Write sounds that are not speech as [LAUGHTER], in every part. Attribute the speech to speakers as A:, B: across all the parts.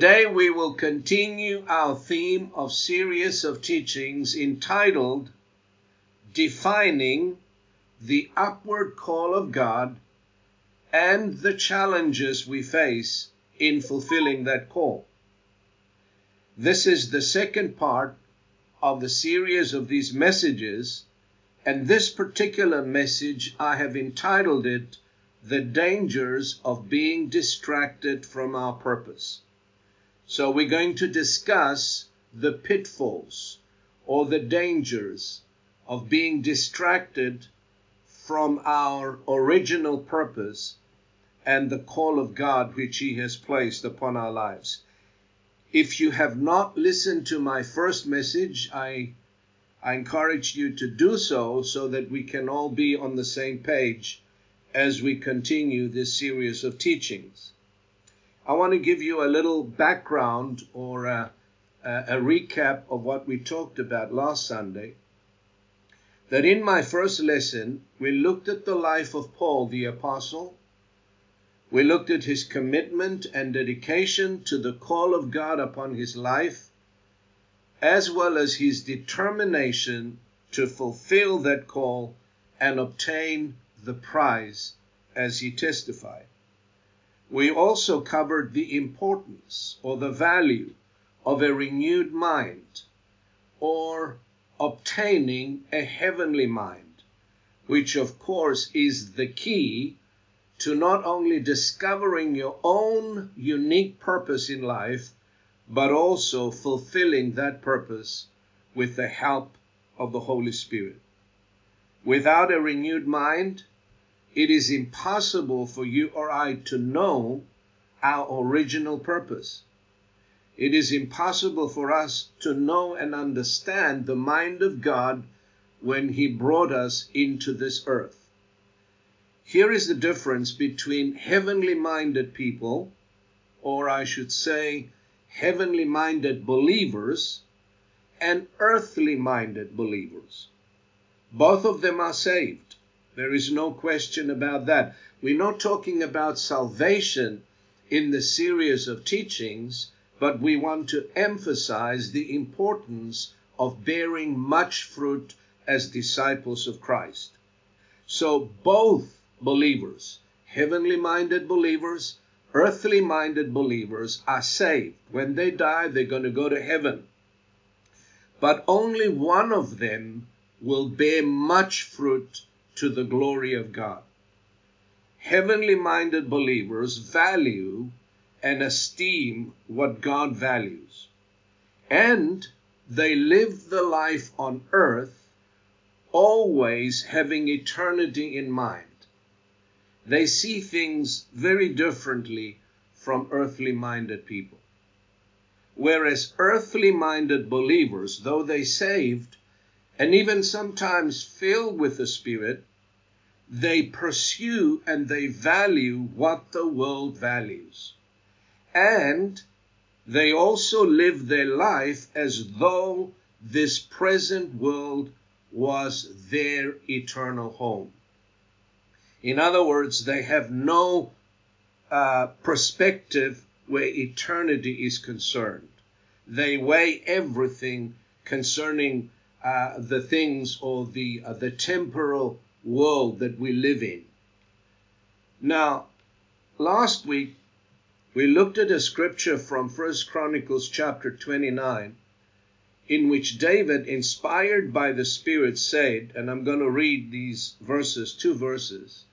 A: Today we will continue our theme of series of teachings entitled Defining the Upward Call of God and the Challenges We Face in Fulfilling that Call. This is the second part of the series of these messages, and this particular message I have entitled it The Dangers of Being Distracted from Our Purpose. So we're going to discuss the pitfalls or the dangers of being distracted from our original purpose and the call of God which He has placed upon our lives. If you have not listened to my first message, I, I encourage you to do so so that we can all be on the same page as we continue this series of teachings. I want to give you a little background or a, a, recap of what we talked about last Sunday. That in my first lesson, we looked at the life of Paul the Apostle. We looked at his commitment and dedication to the call of God upon his life, as well as his determination to fulfill that call and obtain the prize as he testified. We also covered the importance or the value of a renewed mind or obtaining a heavenly mind, which of course is the key to not only discovering your own unique purpose in life, but also fulfilling that purpose with the help of the Holy Spirit. Without a renewed mind, it is impossible for you or I to know our original purpose. It is impossible for us to know and understand the mind of God when He brought us into this earth. Here is the difference between heavenly minded people, or I should say, heavenly minded believers, and earthly minded believers. Both of them are saved. There is no question about that. We're not talking about salvation in the series of teachings, but we want to emphasize the importance of bearing much fruit as disciples of Christ. So both believers, heavenly minded believers, earthly minded believers, are saved. When they die, they're going to go to heaven. But only one of them will bear much fruit to the glory of God. Heavenly minded believers value and esteem what God values. And they live the life on earth always having eternity in mind. They see things very differently from earthly minded people. Whereas earthly minded believers, though they saved and even sometimes filled with the Spirit, they pursue and they value what the world values. And they also live their life as though this present world was their eternal home. In other words, they have no uh, perspective where eternity is concerned. They weigh everything concerning uh, the things or the uh, the temporal world that we live in. Now, last week we looked at a scripture from First Chronicles chapter 29 in which David, inspired by the Spirit, said, and I'm going to read these verses, two verses,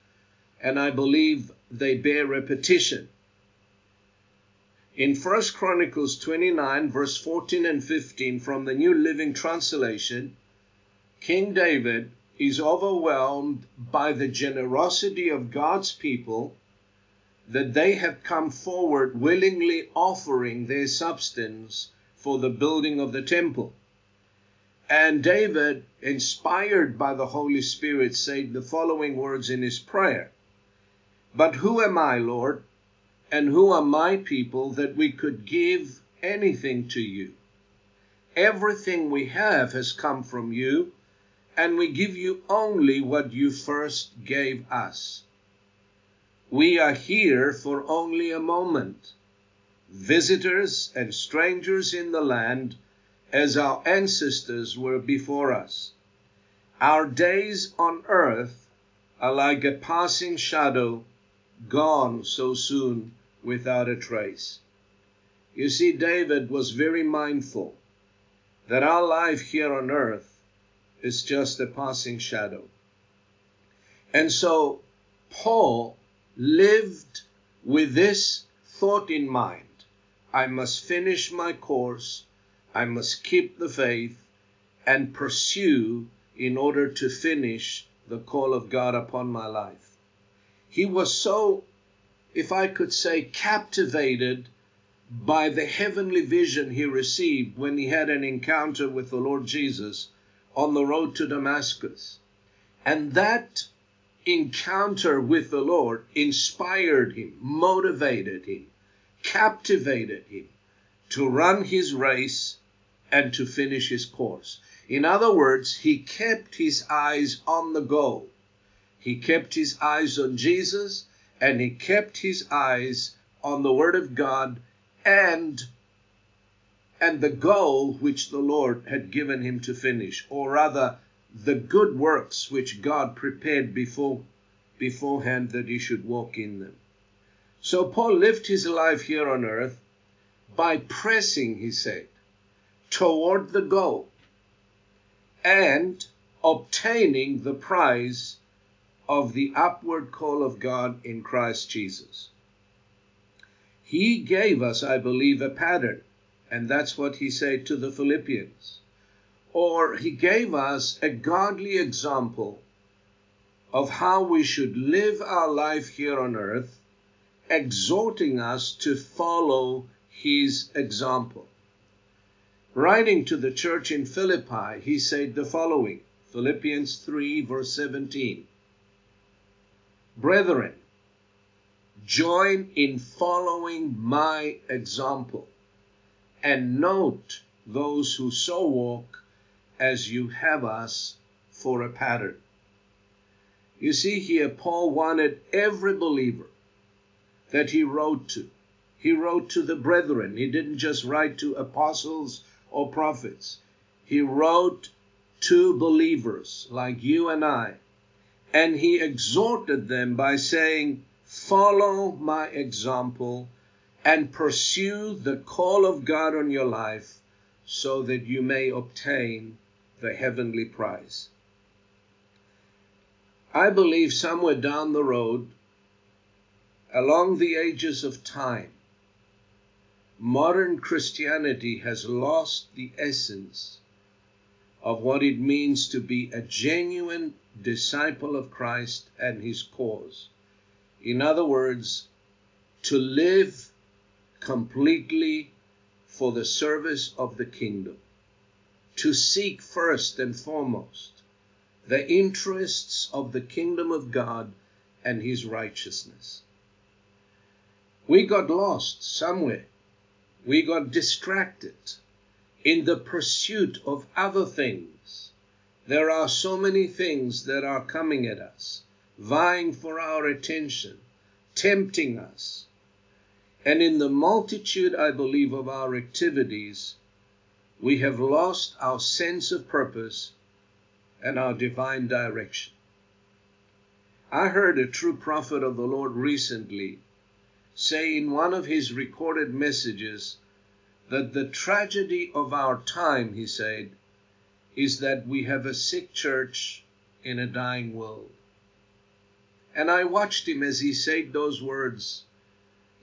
A: and I believe they bear repetition. In First Chronicles 29, verse 14 and 15 from the New Living Translation, King David is overwhelmed by the generosity of God's people that they have come forward willingly offering their substance for the building of the temple. And David, inspired by the Holy Spirit, said the following words in his prayer But who am I, Lord, and who are my people that we could give anything to you? Everything we have has come from you, and we give you only what you first gave us. We are here for only a moment, visitors and strangers in the land, as our ancestors were before us. Our days on earth are like a passing shadow, gone so soon without a trace. You see, David was very mindful that our life here on earth is just a passing shadow. And so Paul lived with this thought in mind I must finish my course, I must keep the faith, and pursue in order to finish the call of God upon my life. He was so, if I could say, captivated by the heavenly vision he received when he had an encounter with the Lord Jesus on the road to Damascus. And that encounter with the Lord inspired him, motivated him, captivated him to run his race and to finish his course. In other words, he kept his eyes on the goal. He kept his eyes on Jesus and he kept his eyes on the Word of God and and the goal which the Lord had given him to finish, or rather the good works which God prepared before beforehand that he should walk in them. So Paul lived his life here on earth by pressing, he said, toward the goal and obtaining the prize of the upward call of God in Christ Jesus. He gave us, I believe, a pattern, and that's what he said to the Philippians. Or he gave us a godly example of how we should live our life here on earth, exhorting us to follow his example. Writing to the church in Philippi, he said the following Philippians 3, verse 17 Brethren, join in following my example, and note those who so walk as you have us for a pattern. You see here, Paul wanted every believer that he wrote to. He wrote to the brethren. He didn't just write to apostles or prophets. He wrote to believers like you and I. And he exhorted them by saying, Follow my example and pursue the call of God on your life so that you may obtain the heavenly prize. I believe somewhere down the road, along the ages of time, modern Christianity has lost the essence of what it means to be a genuine disciple of Christ and his cause. In other words, to live completely for the service of the kingdom, to seek first and foremost the interests of the kingdom of God and his righteousness. We got lost somewhere. We got distracted in the pursuit of other things. There are so many things that are coming at us, vying for our attention, tempting us. And in the multitude, I believe, of our activities, we have lost our sense of purpose and our divine direction. I heard a true prophet of the Lord recently say in one of his recorded messages that the tragedy of our time, he said, is that we have a sick church in a dying world. And I watched him as he said those words.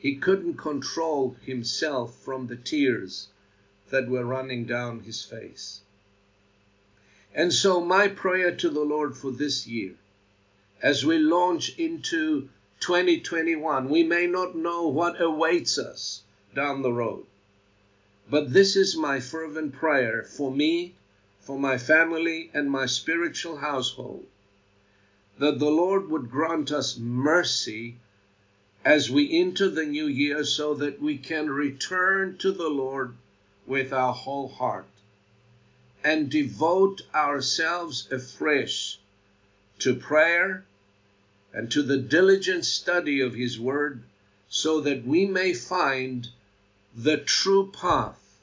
A: He couldn't control himself from the tears that were running down his face. And so, my prayer to the Lord for this year, as we launch into 2021, we may not know what awaits us down the road. But this is my fervent prayer for me, for my family, and my spiritual household that the Lord would grant us mercy as we enter the new year so that we can return to the Lord with our whole heart and devote ourselves afresh to prayer and to the diligent study of His Word so that we may find the true path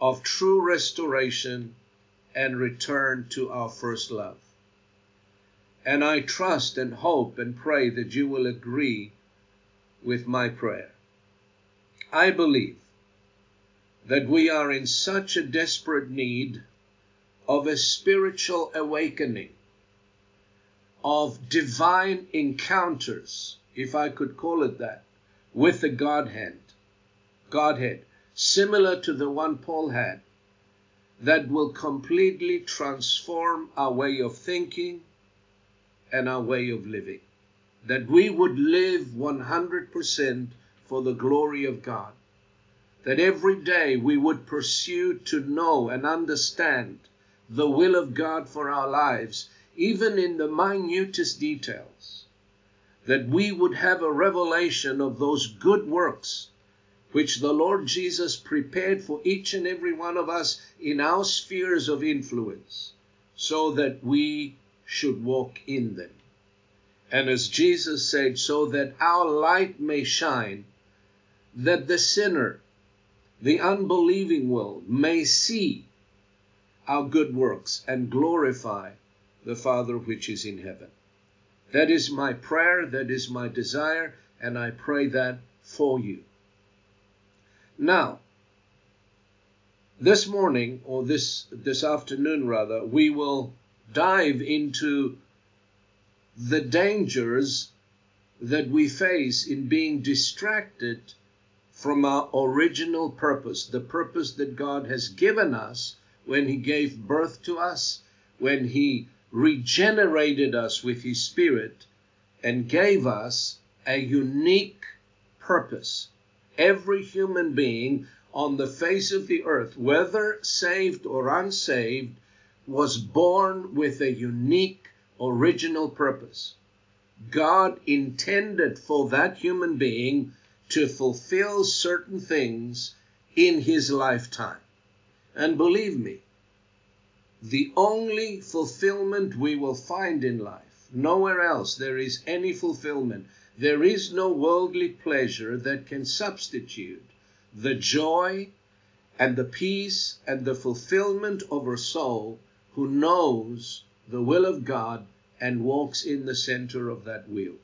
A: of true restoration and return to our first love. And I trust and hope and pray that you will agree with my prayer. I believe that we are in such a desperate need of a spiritual awakening, of divine encounters, if I could call it that, with the Godhead, Godhead, similar to the one Paul had, that will completely transform our way of thinking, and our way of living. That we would live 100% for the glory of God. That every day we would pursue to know and understand the will of God for our lives, even in the minutest details. That we would have a revelation of those good works which the Lord Jesus prepared for each and every one of us in our spheres of influence, so that we should walk in them. And as Jesus said, so that our light may shine, that the sinner, the unbelieving world, may see our good works and glorify the Father which is in heaven. That is my prayer, that is my desire, and I pray that for you. Now, this morning, or this, this afternoon rather, we will dive into the dangers that we face in being distracted from our original purpose, the purpose that God has given us when He gave birth to us, when He regenerated us with His Spirit, and gave us a unique purpose. Every human being on the face of the earth, whether saved or unsaved, was born with a unique original purpose. God intended for that human being to fulfill certain things in his lifetime. And believe me, the only fulfillment we will find in life, nowhere else there is any fulfillment. There is no worldly pleasure that can substitute the joy and the peace and the fulfillment of a soul who knows the will of God and walks in the center of that will.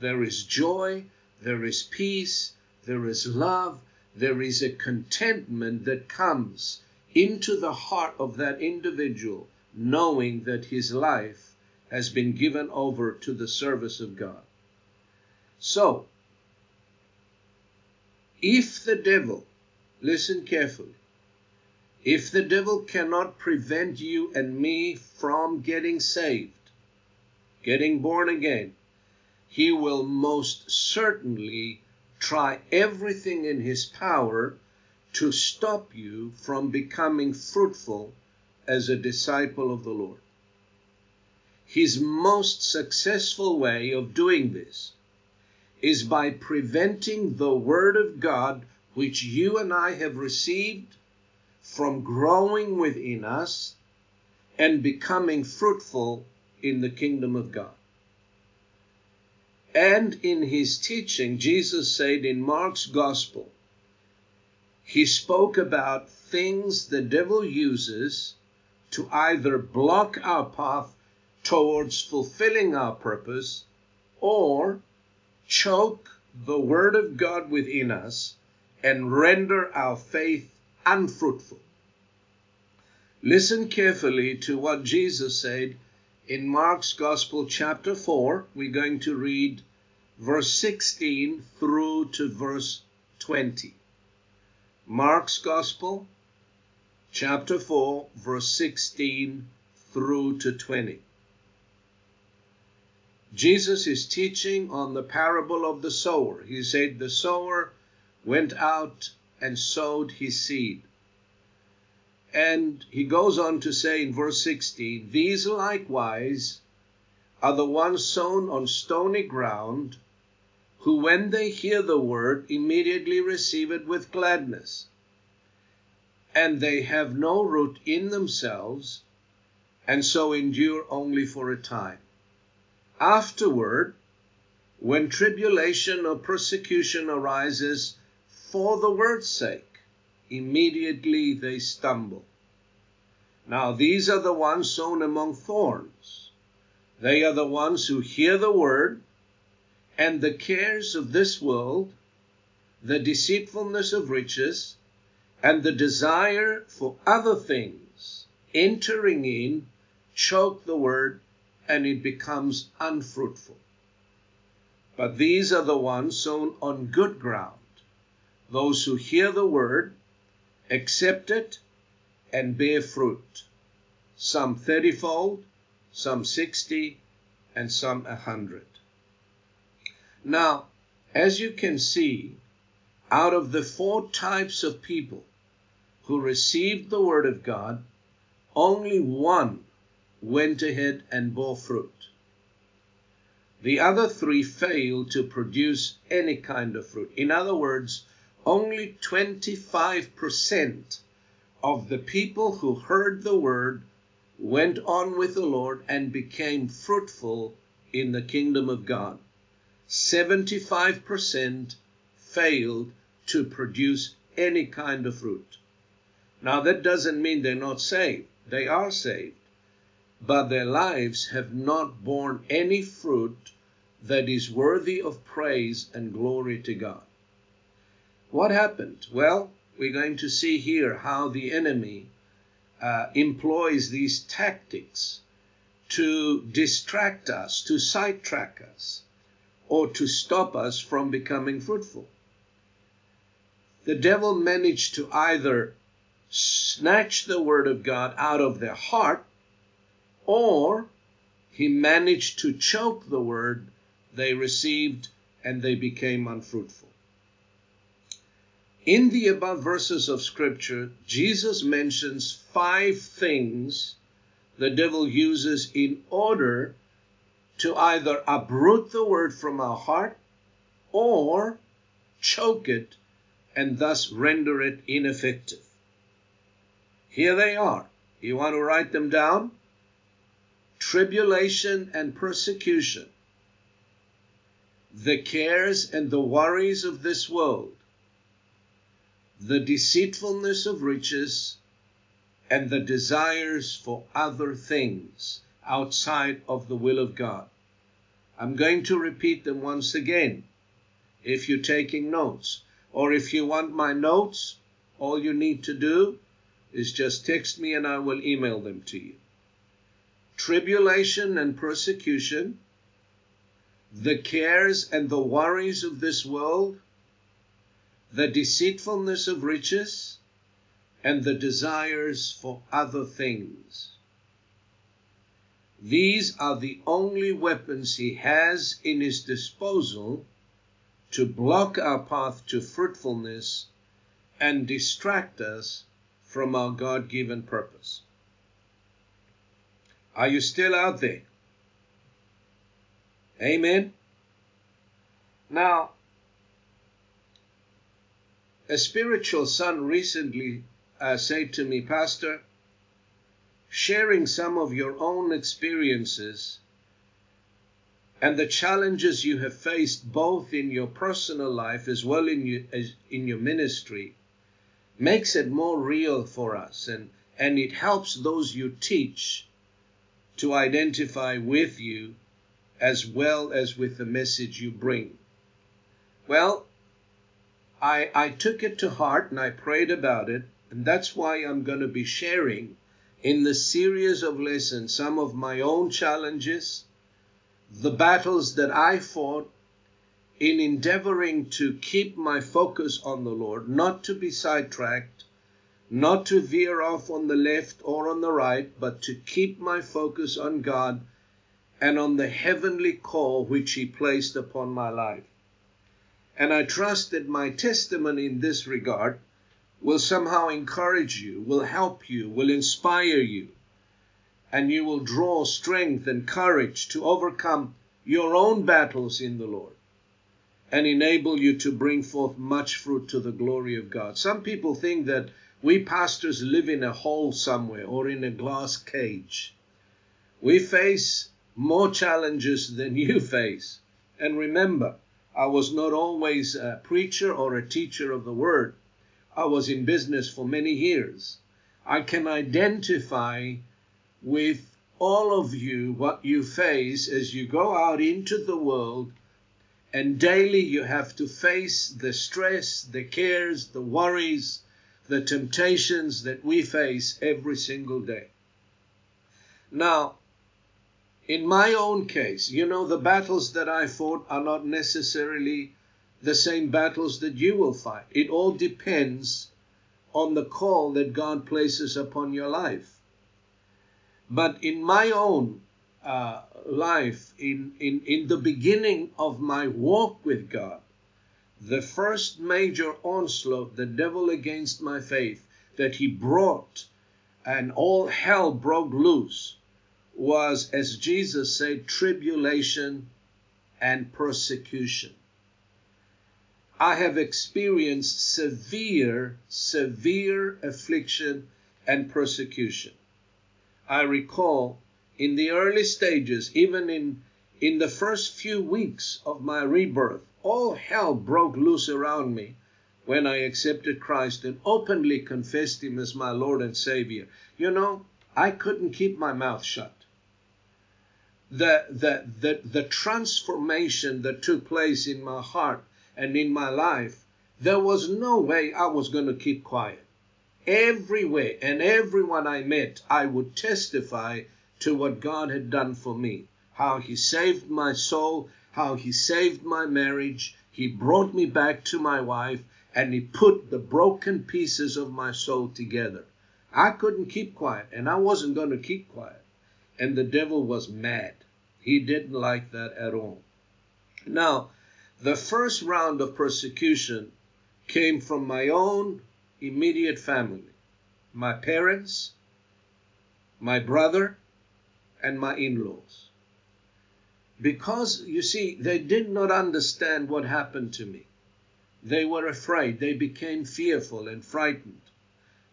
A: There is joy, there is peace, there is love, there is a contentment that comes into the heart of that individual, knowing that his life has been given over to the service of God. So, if the devil, listen carefully, if the devil cannot prevent you and me from getting saved, getting born again, he will most certainly try everything in his power to stop you from becoming fruitful as a disciple of the Lord. His most successful way of doing this is by preventing the Word of God, which you and I have received, from growing within us and becoming fruitful in the kingdom of God. And in his teaching, Jesus said in Mark's gospel, he spoke about things the devil uses to either block our path towards fulfilling our purpose or choke the word of God within us and render our faith unfruitful. Listen carefully to what Jesus said in Mark's Gospel, chapter 4. We're going to read verse 16 through to verse 20. Mark's Gospel, chapter 4, verse 16 through to 20. Jesus is teaching on the parable of the sower. He said, The sower went out and sowed his seed. And he goes on to say in verse 16, These likewise are the ones sown on stony ground, who when they hear the word immediately receive it with gladness. And they have no root in themselves, and so endure only for a time. Afterward, when tribulation or persecution arises for the word's sake, immediately they stumble. Now, these are the ones sown among thorns. They are the ones who hear the word, and the cares of this world, the deceitfulness of riches, and the desire for other things entering in choke the word and it becomes unfruitful. But these are the ones sown on good ground, those who hear the word, accept it, and bear fruit, some thirtyfold, some sixty, and some a hundred. Now, as you can see, out of the four types of people who received the word of God, only one went ahead and bore fruit. The other three failed to produce any kind of fruit. In other words, only 25% of the people who heard the word went on with the Lord and became fruitful in the kingdom of God. 75% failed to produce any kind of fruit. Now, that doesn't mean they're not saved. They are saved but their lives have not borne any fruit that is worthy of praise and glory to God. What happened? Well, we're going to see here how the enemy uh, employs these tactics to distract us, to sidetrack us, or to stop us from becoming fruitful. The devil managed to either snatch the word of God out of their heart or he managed to choke the word they received and they became unfruitful. In the above verses of Scripture, Jesus mentions five things the devil uses in order to either uproot the word from our heart or choke it and thus render it ineffective. Here they are. You want to write them down? tribulation and persecution, the cares and the worries of this world, the deceitfulness of riches, and the desires for other things outside of the will of God. I'm going to repeat them once again if you're taking notes. Or if you want my notes, all you need to do is just text me and I will email them to you tribulation and persecution, the cares and the worries of this world, the deceitfulness of riches, and the desires for other things. These are the only weapons he has in his disposal to block our path to fruitfulness and distract us from our God given purpose. Are you still out there? Amen. Now, a spiritual son recently uh, said to me, Pastor, sharing some of your own experiences and the challenges you have faced both in your personal life as well in your, as in your ministry makes it more real for us and, and it helps those you teach to identify with you as well as with the message you bring. Well, I, I took it to heart and I prayed about it, and that's why I'm going to be sharing in the series of lessons some of my own challenges, the battles that I fought in endeavoring to keep my focus on the Lord, not to be sidetracked, not to veer off on the left or on the right, but to keep my focus on God and on the heavenly call which He placed upon my life. And I trust that my testimony in this regard will somehow encourage you, will help you, will inspire you, and you will draw strength and courage to overcome your own battles in the Lord and enable you to bring forth much fruit to the glory of God. Some people think that we pastors live in a hole somewhere or in a glass cage. We face more challenges than you [LAUGHS] face. And remember, I was not always a preacher or a teacher of the word. I was in business for many years. I can identify with all of you what you face as you go out into the world and daily you have to face the stress, the cares, the worries, the temptations that we face every single day. Now, in my own case, you know, the battles that I fought are not necessarily the same battles that you will fight. It all depends on the call that God places upon your life. But in my own uh, life, in, in, in the beginning of my walk with God, the first major onslaught, the devil against my faith, that he brought and all hell broke loose was, as Jesus said, tribulation and persecution. I have experienced severe, severe affliction and persecution. I recall in the early stages, even in, in the first few weeks of my rebirth, all hell broke loose around me when I accepted Christ and openly confessed Him as my Lord and Savior. You know, I couldn't keep my mouth shut the, the, the, the transformation that took place in my heart and in my life, there was no way I was going to keep quiet. Everywhere and everyone I met, I would testify to what God had done for me. How He saved my soul, how He saved my marriage, He brought me back to my wife, and He put the broken pieces of my soul together. I couldn't keep quiet, and I wasn't going to keep quiet and the devil was mad. He didn't like that at all. Now, the first round of persecution came from my own immediate family my parents, my brother, and my in laws. Because, you see, they did not understand what happened to me. They were afraid. They became fearful and frightened.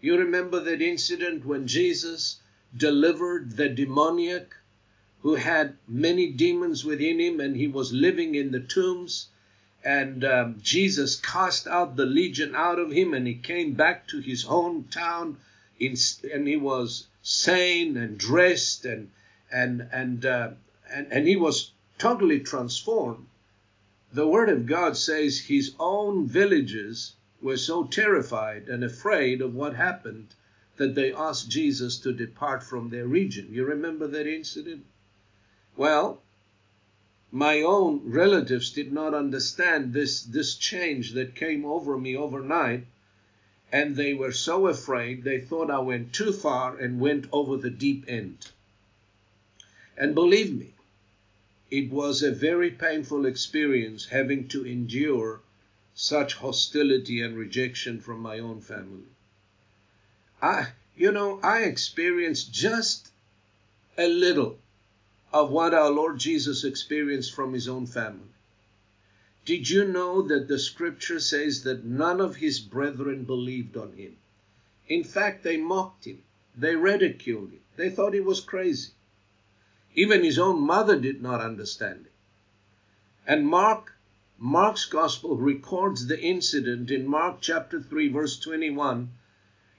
A: You remember that incident when Jesus delivered the demoniac who had many demons within him and he was living in the tombs. And um, Jesus cast out the legion out of him and he came back to his hometown in, and he was sane and dressed and and and, uh, and and he was totally transformed. The word of God says his own villages were so terrified and afraid of what happened that they asked Jesus to depart from their region. You remember that incident? Well, my own relatives did not understand this, this change that came over me overnight, and they were so afraid they thought I went too far and went over the deep end. And believe me, it was a very painful experience having to endure such hostility and rejection from my own family. I, you know, I experienced just a little of what our Lord Jesus experienced from his own family. Did you know that the scripture says that none of his brethren believed on him? In fact, they mocked him, they ridiculed him, they thought he was crazy. Even his own mother did not understand it. And Mark, Mark's gospel records the incident in Mark chapter 3, verse 21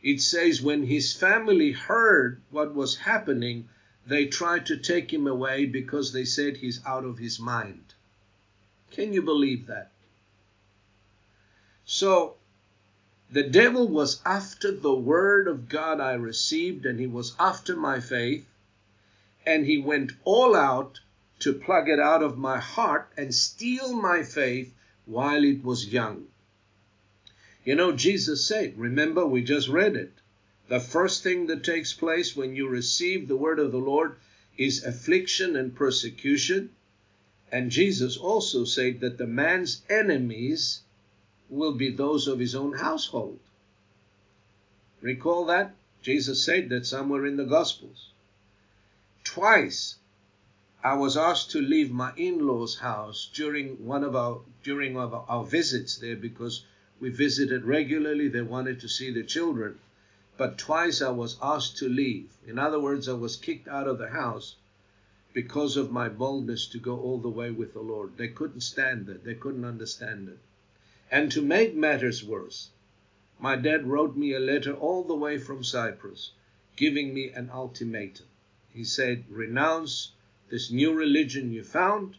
A: it says when his family heard what was happening, they tried to take him away because they said he's out of his mind. Can you believe that? So, the devil was after the word of God I received, and he was after my faith, and he went all out to plug it out of my heart and steal my faith while it was young. You know, Jesus said, remember, we just read it. The first thing that takes place when you receive the word of the Lord is affliction and persecution. And Jesus also said that the man's enemies will be those of his own household. Recall that? Jesus said that somewhere in the Gospels. Twice I was asked to leave my in-laws' house during one of our during our, our visits there because we visited regularly. They wanted to see the children. But twice I was asked to leave. In other words, I was kicked out of the house because of my boldness to go all the way with the Lord. They couldn't stand it, they couldn't understand it. And to make matters worse, my dad wrote me a letter all the way from Cyprus giving me an ultimatum. He said, Renounce this new religion you found,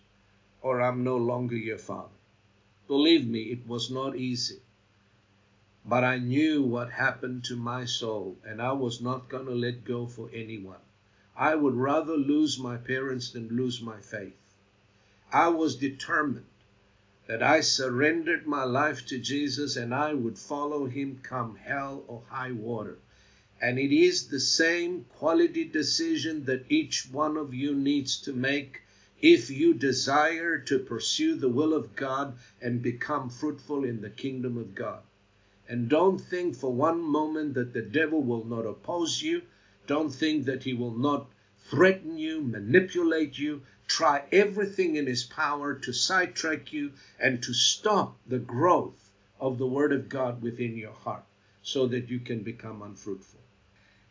A: or I'm no longer your father. Believe me, it was not easy. But I knew what happened to my soul, and I was not going to let go for anyone. I would rather lose my parents than lose my faith. I was determined that I surrendered my life to Jesus and I would follow him come hell or high water. And it is the same quality decision that each one of you needs to make if you desire to pursue the will of God and become fruitful in the kingdom of God. And don't think for one moment that the devil will not oppose you. Don't think that he will not threaten you, manipulate you, try everything in his power to sidetrack you and to stop the growth of the Word of God within your heart so that you can become unfruitful.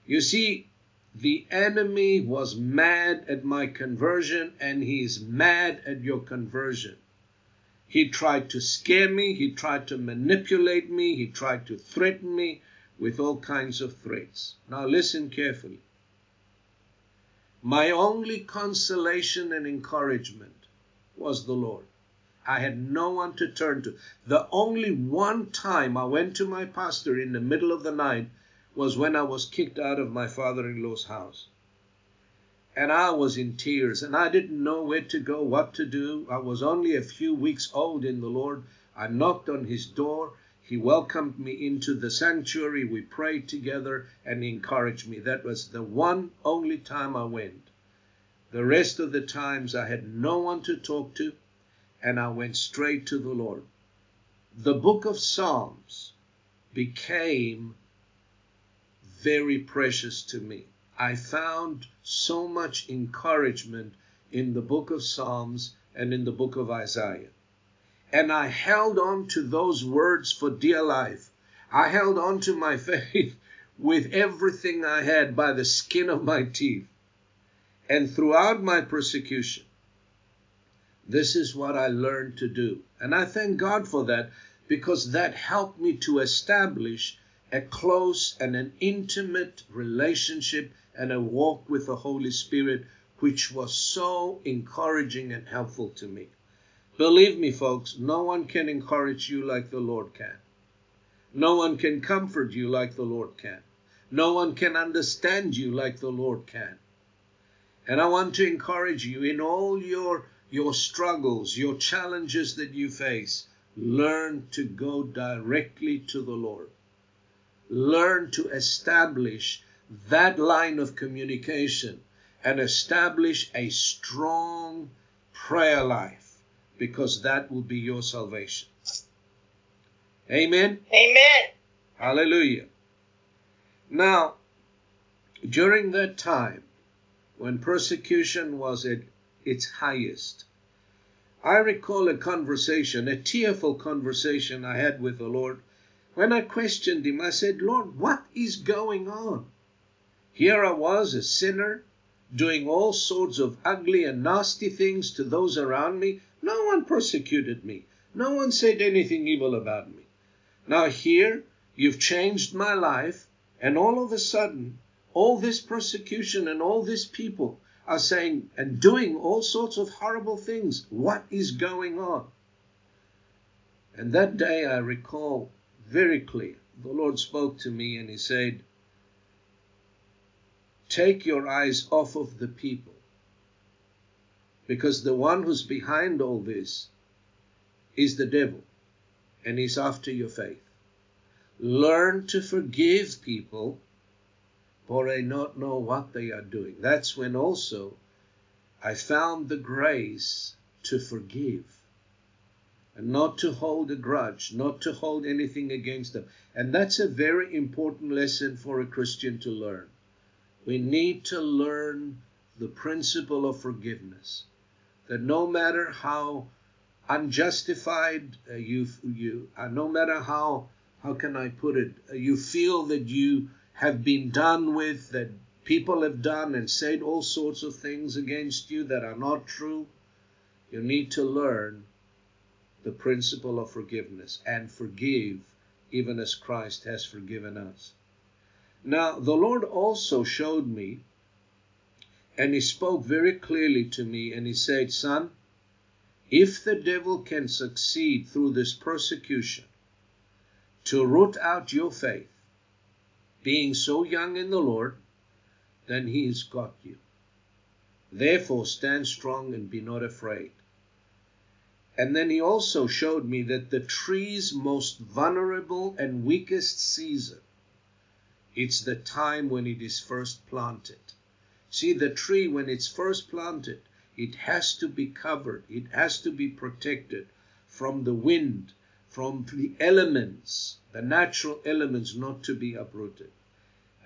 A: You see, the enemy was mad at my conversion and he's mad at your conversion. He tried to scare me, he tried to manipulate me, he tried to threaten me with all kinds of threats. Now, listen carefully. My only consolation and encouragement was the Lord. I had no one to turn to. The only one time I went to my pastor in the middle of the night was when I was kicked out of my father in law's house and I was in tears and I didn't know where to go, what to do. I was only a few weeks old in the Lord. I knocked on his door. He welcomed me into the sanctuary. We prayed together and encouraged me. That was the one only time I went. The rest of the times I had no one to talk to and I went straight to the Lord. The book of Psalms became very precious to me. I found so much encouragement in the book of Psalms and in the book of Isaiah. And I held on to those words for dear life. I held on to my [LAUGHS] faith with everything I had by the skin of my teeth. And throughout my persecution, this is what I learned to do. And I thank God for that because that helped me to establish a close and an intimate relationship and a walk with the Holy Spirit, which was so encouraging and helpful to me. Believe me, folks, no one can encourage you like the Lord can. No one can comfort you like the Lord can. No one can understand you like the Lord can. And I want to encourage you in all your, your struggles, your challenges that you face, learn to go directly to the Lord. Learn to establish that line of communication and establish a strong prayer life because that will be your salvation. Amen.
B: Amen.
A: Hallelujah. Now, during that time when persecution was at its highest, I recall a conversation, a tearful conversation I had with the Lord. When I questioned him, I said, Lord, what is going on? Here I was, a sinner, doing all sorts of ugly and nasty things to those around me. No one persecuted me. No one said anything evil about me. Now, here, you've changed my life, and all of a sudden, all this persecution and all these people are saying and doing all sorts of horrible things. What is going on? And that day I recall very clear. The Lord spoke to me and He said, Take your eyes off of the people. Because the one who's behind all this is the devil, and he's after your faith. Learn to forgive people for they not know what they are doing. That's when also I found the grace to forgive and not to hold a grudge, not to hold anything against them. And that's a very important lesson for a Christian to learn. We need to learn the principle of forgiveness. That no matter how unjustified uh, you you uh, no matter how how can I put it uh, you feel that you have been done with that people have done and said all sorts of things against you that are not true you need to learn the principle of forgiveness and forgive even as Christ has forgiven us now the Lord also showed me and he spoke very clearly to me and he said son if the devil can succeed through this persecution to root out your faith, being so young in the Lord, then he has got you. Therefore, stand strong and be not afraid. And then he also showed me that the tree's most vulnerable and weakest season, it's the time when it is first planted. See, the tree, when it's first planted, it has to be covered, it has to be protected from the wind, from the elements, the natural elements not to be uprooted.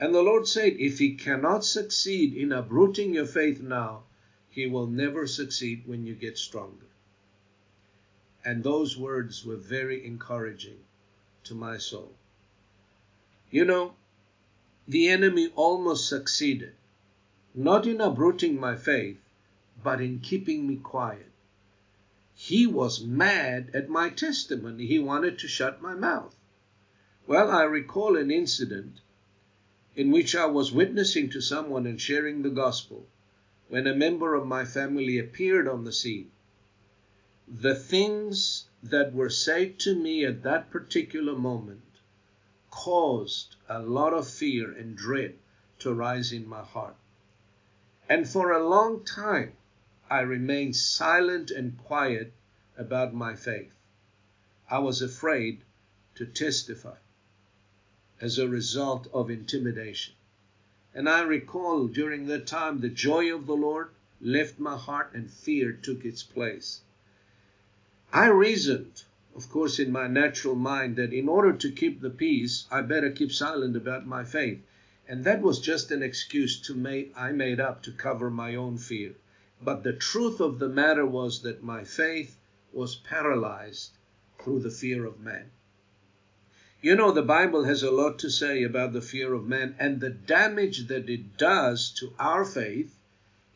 A: And the Lord said, if He cannot succeed in uprooting your faith now, He will never succeed when you get stronger. And those words were very encouraging to my soul. You know, the enemy almost succeeded, not in uprooting my faith, but in keeping me quiet. He was mad at my testimony. He wanted to shut my mouth. Well, I recall an incident in which I was witnessing to someone and sharing the gospel when a member of my family appeared on the scene. The things that were said to me at that particular moment caused a lot of fear and dread to rise in my heart. And for a long time, I remained silent and quiet about my faith. I was afraid to testify as a result of intimidation. And I recall during that time the joy of the Lord left my heart and fear took its place. I reasoned, of course, in my natural mind that in order to keep the peace, I better keep silent about my faith. And that was just an excuse to make I made up to cover my own fear. But the truth of the matter was that my faith was paralyzed through the fear of man. You know, the Bible has a lot to say about the fear of man and the damage that it does to our faith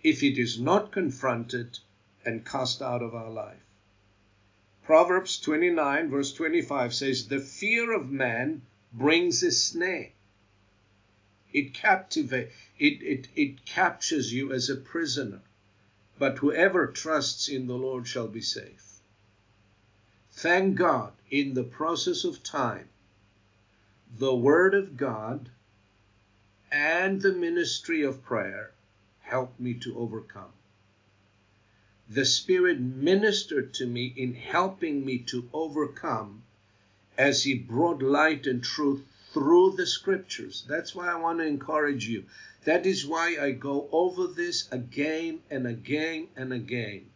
A: if it is not confronted and cast out of our life. Proverbs 29, verse 25 says, The fear of man brings a snare. It captivates, it, it, it captures you as a prisoner but whoever trusts in the Lord shall be safe. Thank God, in the process of time, the Word of God and the ministry of prayer helped me to overcome. The Spirit ministered to me in helping me to overcome as He brought light and truth through the Scriptures. That's why I want to encourage you. That is why I go over this again and again and again.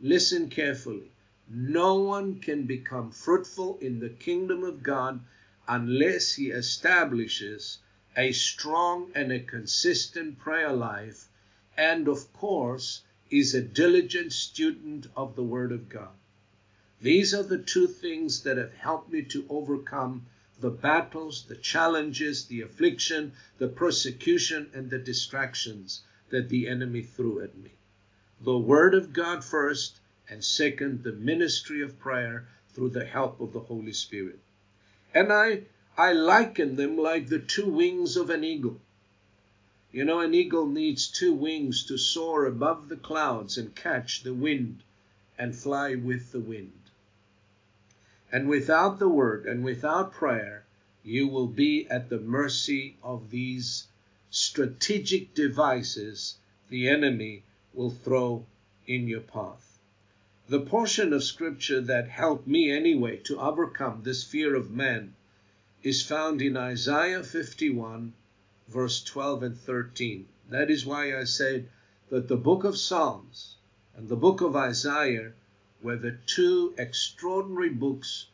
A: Listen carefully. No one can become fruitful in the kingdom of God unless he establishes a strong and a consistent prayer life, and of course, is a diligent student of the Word of God. These are the two things that have helped me to overcome the battles, the challenges, the affliction, the persecution, and the distractions that the enemy threw at me. The Word of God first, and second, the ministry of prayer through the help of the Holy Spirit. And I, I liken them like the two wings of an eagle. You know, an eagle needs two wings to soar above the clouds and catch the wind and fly with the wind. And without the word and without prayer, you will be at the mercy of these strategic devices the enemy will throw in your path. The portion of scripture that helped me anyway to overcome this fear of man is found in Isaiah 51, verse 12 and 13. That is why I said that the book of Psalms and the book of Isaiah were the two extraordinary books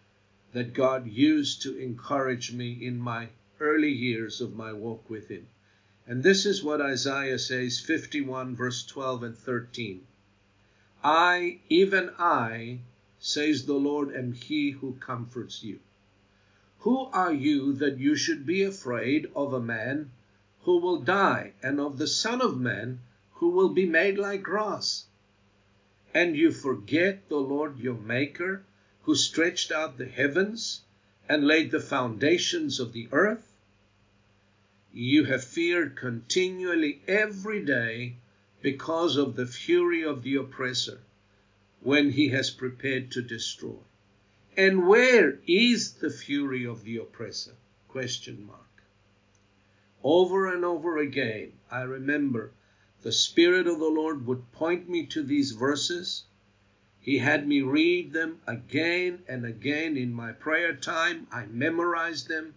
A: that God used to encourage me in my early years of my walk with Him. And this is what Isaiah says 51, verse 12 and 13. I, even I, says the Lord, am He who comforts you. Who are you that you should be afraid of a man who will die, and of the Son of Man who will be made like grass? And you forget the Lord your Maker, who stretched out the heavens and laid the foundations of the earth? You have feared continually every day because of the fury of the oppressor when he has prepared to destroy. And where is the fury of the oppressor? Question mark. Over and over again, I remember the Spirit of the Lord would point me to these verses. He had me read them again and again in my prayer time. I memorized them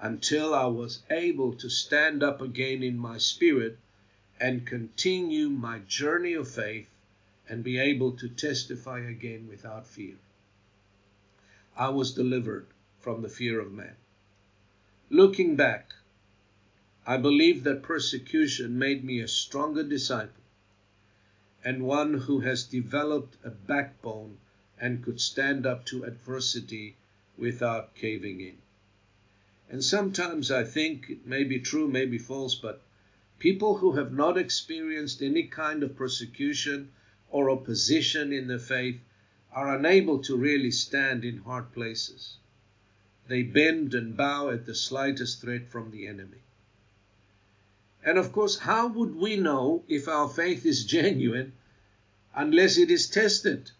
A: until I was able to stand up again in my spirit and continue my journey of faith and be able to testify again without fear. I was delivered from the fear of man. Looking back, I believe that persecution made me a stronger disciple and one who has developed a backbone and could stand up to adversity without caving in. And sometimes I think it may be true, may be false, but people who have not experienced any kind of persecution or opposition in the faith are unable to really stand in hard places. They bend and bow at the slightest threat from the enemy. And of course, how would we know if our faith is genuine unless it is tested?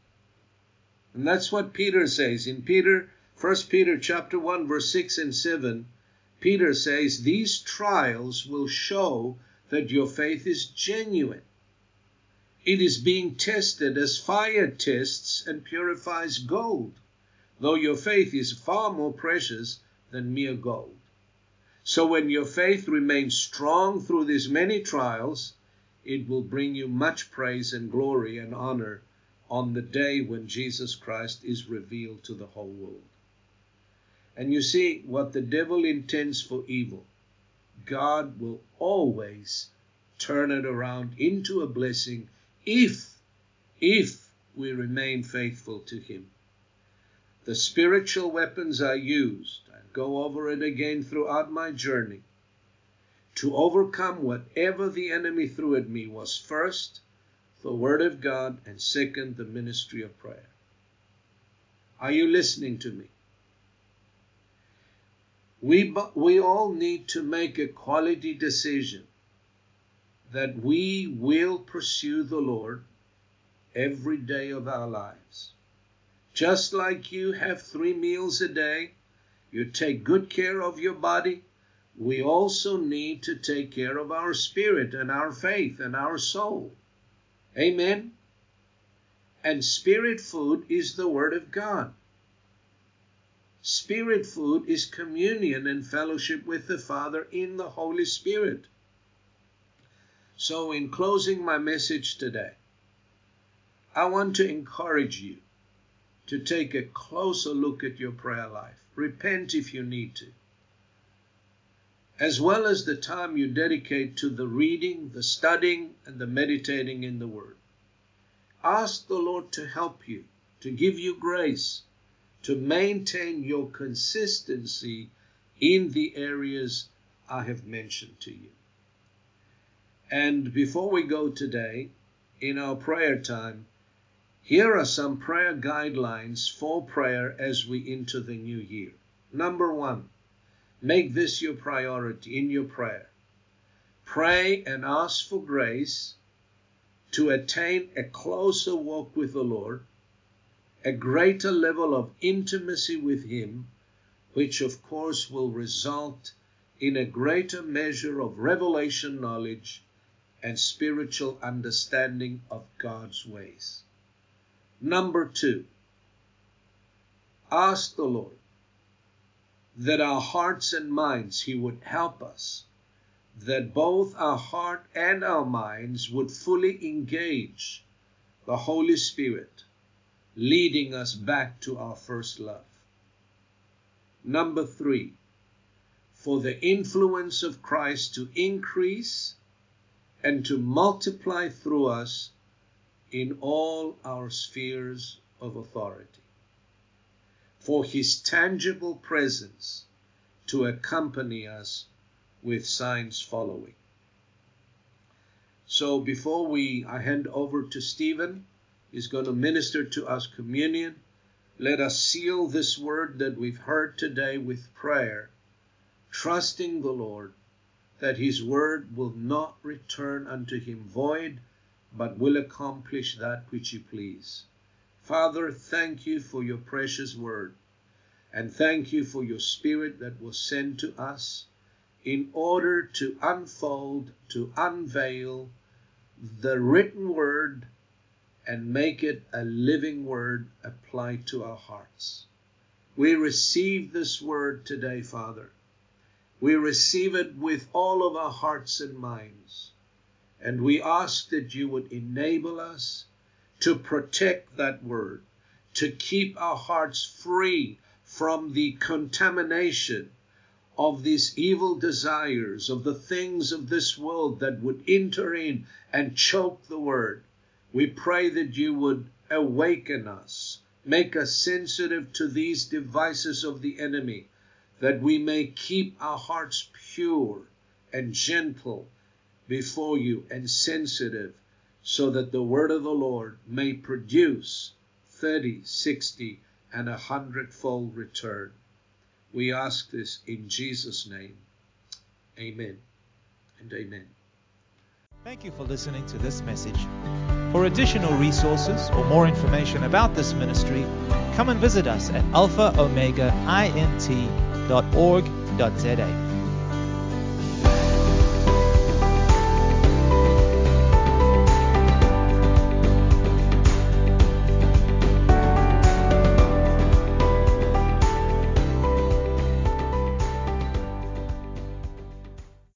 A: And that's what Peter says in Peter 1 Peter chapter 1 verse 6 and 7. Peter says these trials will show that your faith is genuine. It is being tested as fire tests and purifies gold, though your faith is far more precious than mere gold. So when your faith remains strong through these many trials, it will bring you much praise and glory and honor on the day when Jesus Christ is revealed to the whole world. And you see, what the devil intends for evil, God will always turn it around into a blessing if, if we remain faithful to Him. The spiritual weapons I used, I go over it again throughout my journey, to overcome whatever the enemy threw at me was first, the Word of God, and second, the ministry of prayer. Are you listening to me? We, we all need to make a quality decision that we will pursue the Lord every day of our lives. Just like you have three meals a day, you take good care of your body, we also need to take care of our spirit and our faith and our soul. Amen. And spirit food is the Word of God. Spirit food is communion and fellowship with the Father in the Holy Spirit. So, in closing my message today, I want to encourage you to take a closer look at your prayer life. Repent if you need to. As well as the time you dedicate to the reading, the studying, and the meditating in the Word. Ask the Lord to help you, to give you grace, to maintain your consistency in the areas I have mentioned to you. And before we go today, in our prayer time, here are some prayer guidelines for prayer as we enter the new year. Number one, make this your priority in your prayer. Pray and ask for grace to attain a closer walk with the Lord, a greater level of intimacy with Him, which of course will result in a greater measure of revelation knowledge and spiritual understanding of God's ways. Number two, ask the Lord that our hearts and minds, He would help us that both our heart and our minds would fully engage the Holy Spirit, leading us back to our first love. Number three, for the influence of Christ to increase and to multiply through us in all our spheres of authority. For his tangible presence to accompany us with signs following. So before we I hand over to Stephen, he's going to minister to us communion. Let us seal this word that we've heard today with prayer, trusting the Lord that his word will not return unto him void, but will accomplish that which you please. Father, thank you for your precious word, and thank you for your spirit that was sent to us in order to unfold, to unveil the written word and make it a living word applied to our hearts. We receive this word today, Father. We receive it with all of our hearts and minds. And we ask that you would enable us to protect that word, to keep our hearts free from the contamination of these evil desires, of the things of this world that would enter in and choke the word. We pray that you would awaken us, make us sensitive to these devices of the enemy, that we may keep our hearts pure and gentle before you and sensitive, so that the word of the Lord may produce 30, 60, and a hundredfold return. We ask this in Jesus' name. Amen and amen.
C: Thank you for listening to this message. For additional resources or more information about this ministry, come and visit us at alphaomegaint.org.za.